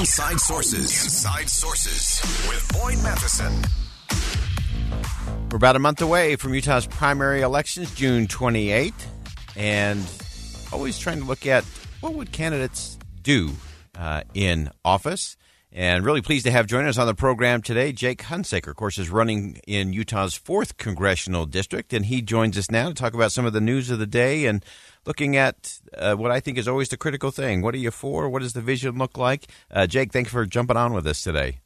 Inside Sources. Inside Sources with Boyd Matheson. We're about a month away from Utah's primary elections, June 28th, and always trying to look at what would candidates do uh, in office. And really pleased to have join us on the program today. Jake Hunsaker, of course, is running in Utah's fourth congressional district, and he joins us now to talk about some of the news of the day and looking at uh, what I think is always the critical thing. What are you for? What does the vision look like? Uh, Jake, thanks for jumping on with us today.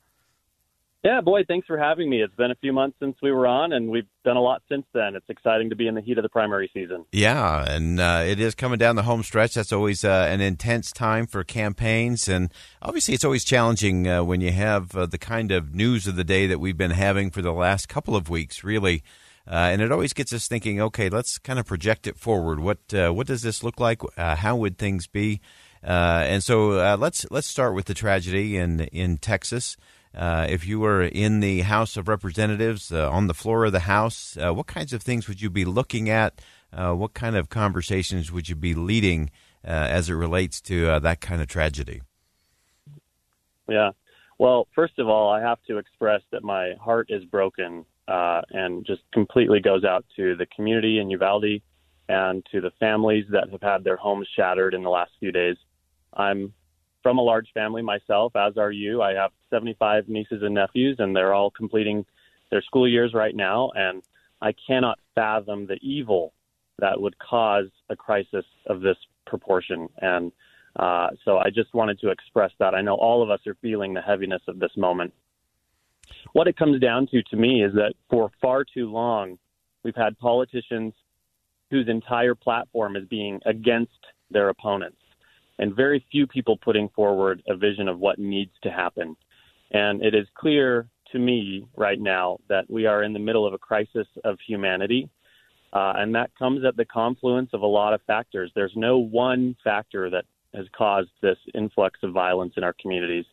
Yeah, Boyd, thanks for having me. It's been a few months since we were on, and we've done a lot since then. It's exciting to be in the heat of the primary season. Yeah, and uh, it is coming down the home stretch. That's always uh, an intense time for campaigns, and obviously, it's always challenging uh, when you have uh, the kind of news of the day that we've been having for the last couple of weeks, really. Uh, and it always gets us thinking. Okay, let's kind of project it forward. What uh, what does this look like? how would things be? and so let's let's start with the tragedy in in Texas. Uh, if you were in the House of Representatives uh, on the floor of the House, uh, what kinds of things would you be looking at? Uh, what kind of conversations would you be leading uh, as it relates to uh, that kind of tragedy? Yeah. Well, first of all, I have to express that my heart is broken and just completely goes out to the community in Uvalde and to the families that have had their homes shattered in the last few days. I'm from a large family myself, as are you. I have 75 nieces and nephews, and they're all completing their school years right now. And I cannot fathom the evil that would cause a crisis of this proportion. And uh, so I just wanted to express that. I know all of us are feeling the heaviness of this moment. What it comes down to, to me, is that for far too long, we've had politicians whose entire platform is being against their opponents and very few people putting forward a vision of what needs to happen. And it is clear to me right now that we are in the middle of a crisis of humanity. Uh, and that comes at the confluence of a lot of factors. There's no one factor that has caused this influx of violence in our communities.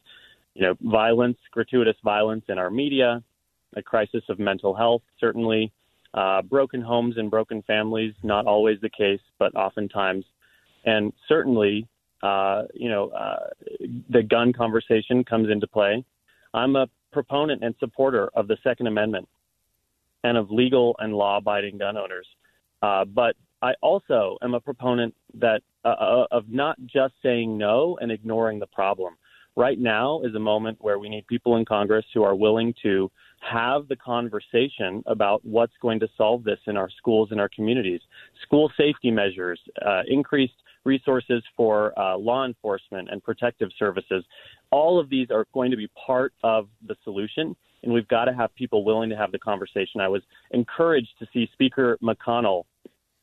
You know, violence, gratuitous violence in our media, a crisis of mental health, certainly, uh, broken homes and broken families, not always the case, but oftentimes. And certainly uh, you know, uh, the gun conversation comes into play. I'm a proponent and supporter of the Second Amendment and of legal and law-abiding gun owners. Uh, but I also am a proponent that uh, uh, of not just saying no and ignoring the problem. Right now is a moment where we need people in Congress who are willing to have the conversation about what's going to solve this in our schools and our communities. School safety measures, uh, increased resources for uh, law enforcement and protective services. All of these are going to be part of the solution, and we've got to have people willing to have the conversation. I was encouraged to see Speaker McConnell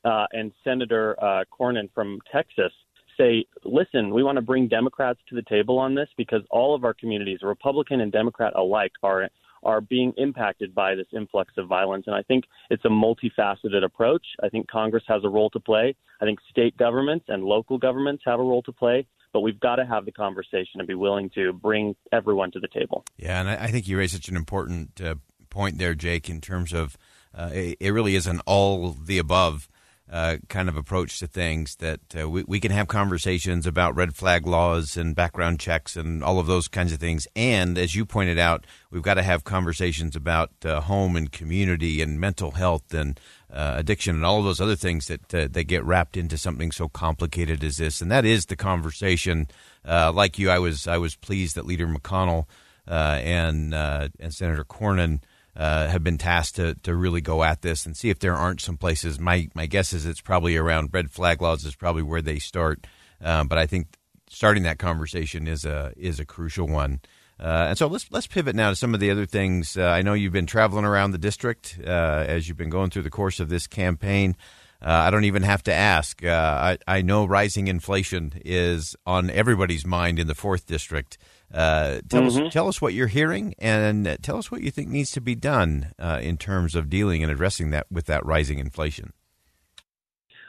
uh, and Senator uh, Cornyn from Texas say, listen, we want to bring Democrats to the table on this because all of our communities, Republican and Democrat alike, are are being impacted by this influx of violence. And I think it's a multifaceted approach. I think Congress has a role to play. I think state governments and local governments have a role to play. But we've got to have the conversation and be willing to bring everyone to the table. Yeah, and I think you raised such an important uh, point there, Jake, in terms of uh, it really is an all the above uh, kind of approach to things that uh, we, we can have conversations about red flag laws and background checks and all of those kinds of things. And as you pointed out, we've got to have conversations about uh, home and community and mental health and uh, addiction and all of those other things that uh, that get wrapped into something so complicated as this. And that is the conversation. Like you, I was I was pleased that Leader McConnell and and Senator Cornyn uh, have been tasked to, to really go at this and see if there aren't some places. My my guess is it's probably around red flag laws is probably where they start, um, but I think starting that conversation is a is a crucial one. Uh, and so let's let's pivot now to some of the other things. Uh, I know you've been traveling around the district uh, as you've been going through the course of this campaign. Uh, I don't even have to ask. Uh, I, I know rising inflation is on everybody's mind in the fourth district. Uh, tell Mhm. us tell us what you're hearing, and tell us what you think needs to be done uh, in terms of dealing and addressing that with that rising inflation.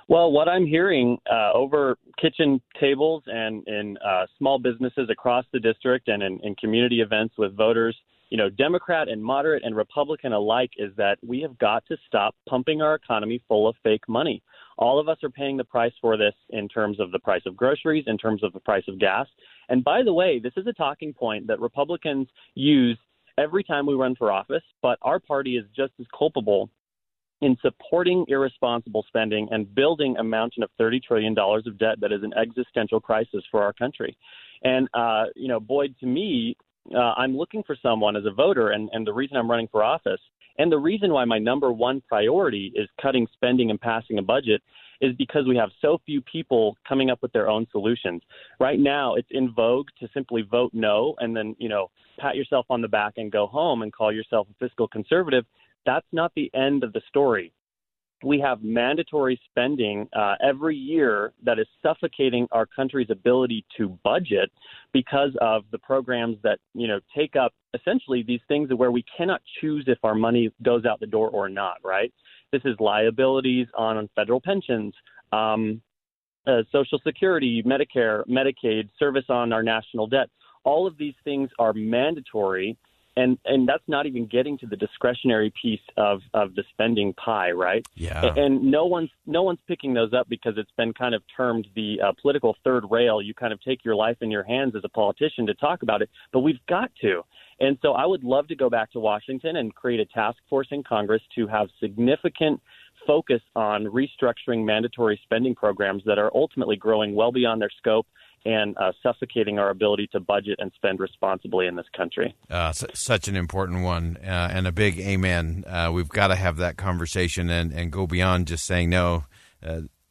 Well, what I'm hearing uh, over kitchen tables and in uh, small businesses across the district and in, in community events with voters, you know, Democrat and moderate and Republican alike, is that we have got to stop pumping our economy full of fake money. All of us are paying the price for this in terms of the price of groceries, in terms of the price of gas. And by the way, this is a talking point that Republicans use every time we run for office, but our party is just as culpable in supporting irresponsible spending and building a mountain of $30 trillion of debt that is an existential crisis for our country. And, uh, you know, Boyd, to me, uh, I'm looking for someone as a voter, and, and the reason I'm running for office, and the reason why my number one priority is cutting spending and passing a budget is because we have so few people coming up with their own solutions. Right now, it's in vogue to simply vote no and then, you know, pat yourself on the back and go home and call yourself a fiscal conservative. That's not the end of the story. We have mandatory spending uh, every year that is suffocating our country's ability to budget because of the programs that you know take up essentially these things where we cannot choose if our money goes out the door or not. Right? This is liabilities on, federal pensions, um, uh, Social Security, Medicare, Medicaid, service on our national debt. All of these things are mandatory and and that's not even getting to the discretionary piece of of the spending pie, right? Yeah. A- And no one's no one's picking those up because it's been kind of termed the uh, political third rail. You kind of take your life in your hands as a politician to talk about it, but we've got to. And so I would love to go back to Washington and create a task force in Congress to have significant focus on restructuring mandatory spending programs that are ultimately growing well beyond their scope and uh, suffocating our ability to budget and spend responsibly in this country. Uh, su- such an important one uh, and a big amen. Uh, we've got to have that conversation and, and go beyond just saying no.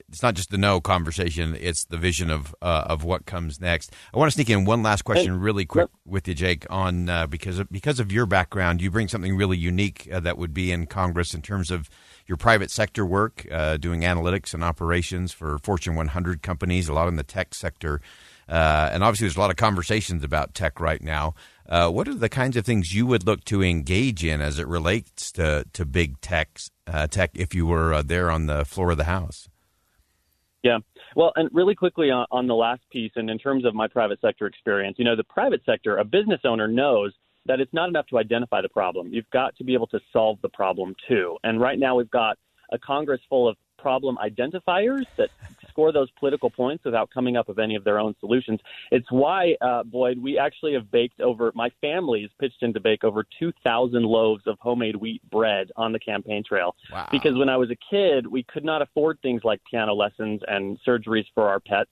It's not just the no conversation; it's the vision of uh, of what comes next. I want to sneak in one last question, really quick, with you, Jake, on uh, because of, because of your background, you bring something really unique uh, that would be in Congress in terms of your private sector work, uh, doing analytics and operations for Fortune 100 companies, a lot in the tech sector. Uh, and obviously, there's a lot of conversations about tech right now. Uh, what are the kinds of things you would look to engage in as it relates to, to big tech, uh, tech if you were uh, there on the floor of the House? Yeah. Well, and really quickly on, on the last piece, and in terms of my private sector experience, you know, the private sector, a business owner knows that it's not enough to identify the problem. You've got to be able to solve the problem too. And right now, we've got a Congress full of problem identifiers that score those political points without coming up with any of their own solutions. It's why, uh, Boyd, we actually have baked over, my family has pitched in to bake over 2,000 loaves of homemade wheat bread on the campaign trail. Wow. Because when I was a kid, we could not afford things like piano lessons and surgeries for our pets.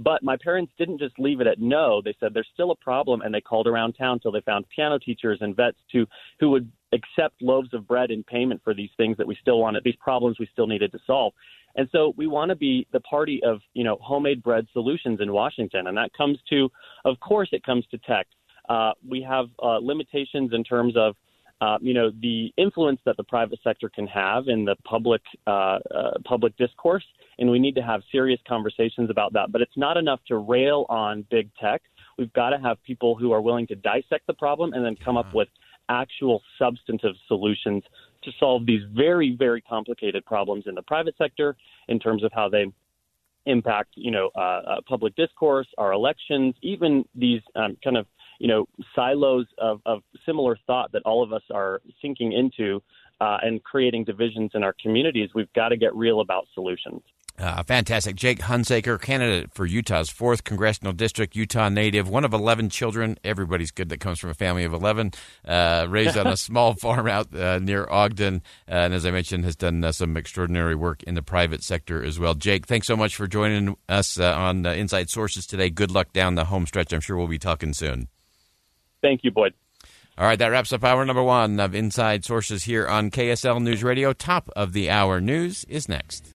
But my parents didn't just leave it at no. They said there's still a problem, and they called around town until they found piano teachers and vets to who would accept loaves of bread in payment for these things that we still wanted, these problems we still needed to solve. And so we want to be the party of you know homemade bread solutions in Washington, and that comes to, of course, it comes to tech. Uh, we have uh, limitations in terms of uh, you know, the influence that the private sector can have in the public uh, uh, public discourse, and we need to have serious conversations about that. But it's not enough to rail on big tech. We've got to have people who are willing to dissect the problem and then come up with actual substantive solutions to solve these very, very complicated problems in the private sector in terms of how they impact, you know, uh, uh, public discourse, our elections, even these um, kind of, you know, silos of, of similar thought that all of us are sinking into uh, and creating divisions in our communities. We've got to get real about solutions. Uh, fantastic. Jake Hunsaker, candidate for Utah's 4th Congressional District, Utah native, one of 11 children. Everybody's good that comes from a family of 11. Uh, raised on a small farm out uh, near Ogden. Uh, and as I mentioned, has done uh, some extraordinary work in the private sector as well. Jake, thanks so much for joining us uh, on Inside Sources today. Good luck down the home stretch. I'm sure we'll be talking soon. Thank you, Boyd. All right, that wraps up hour number one of Inside Sources here on KSL News Radio. Top of the hour news is next.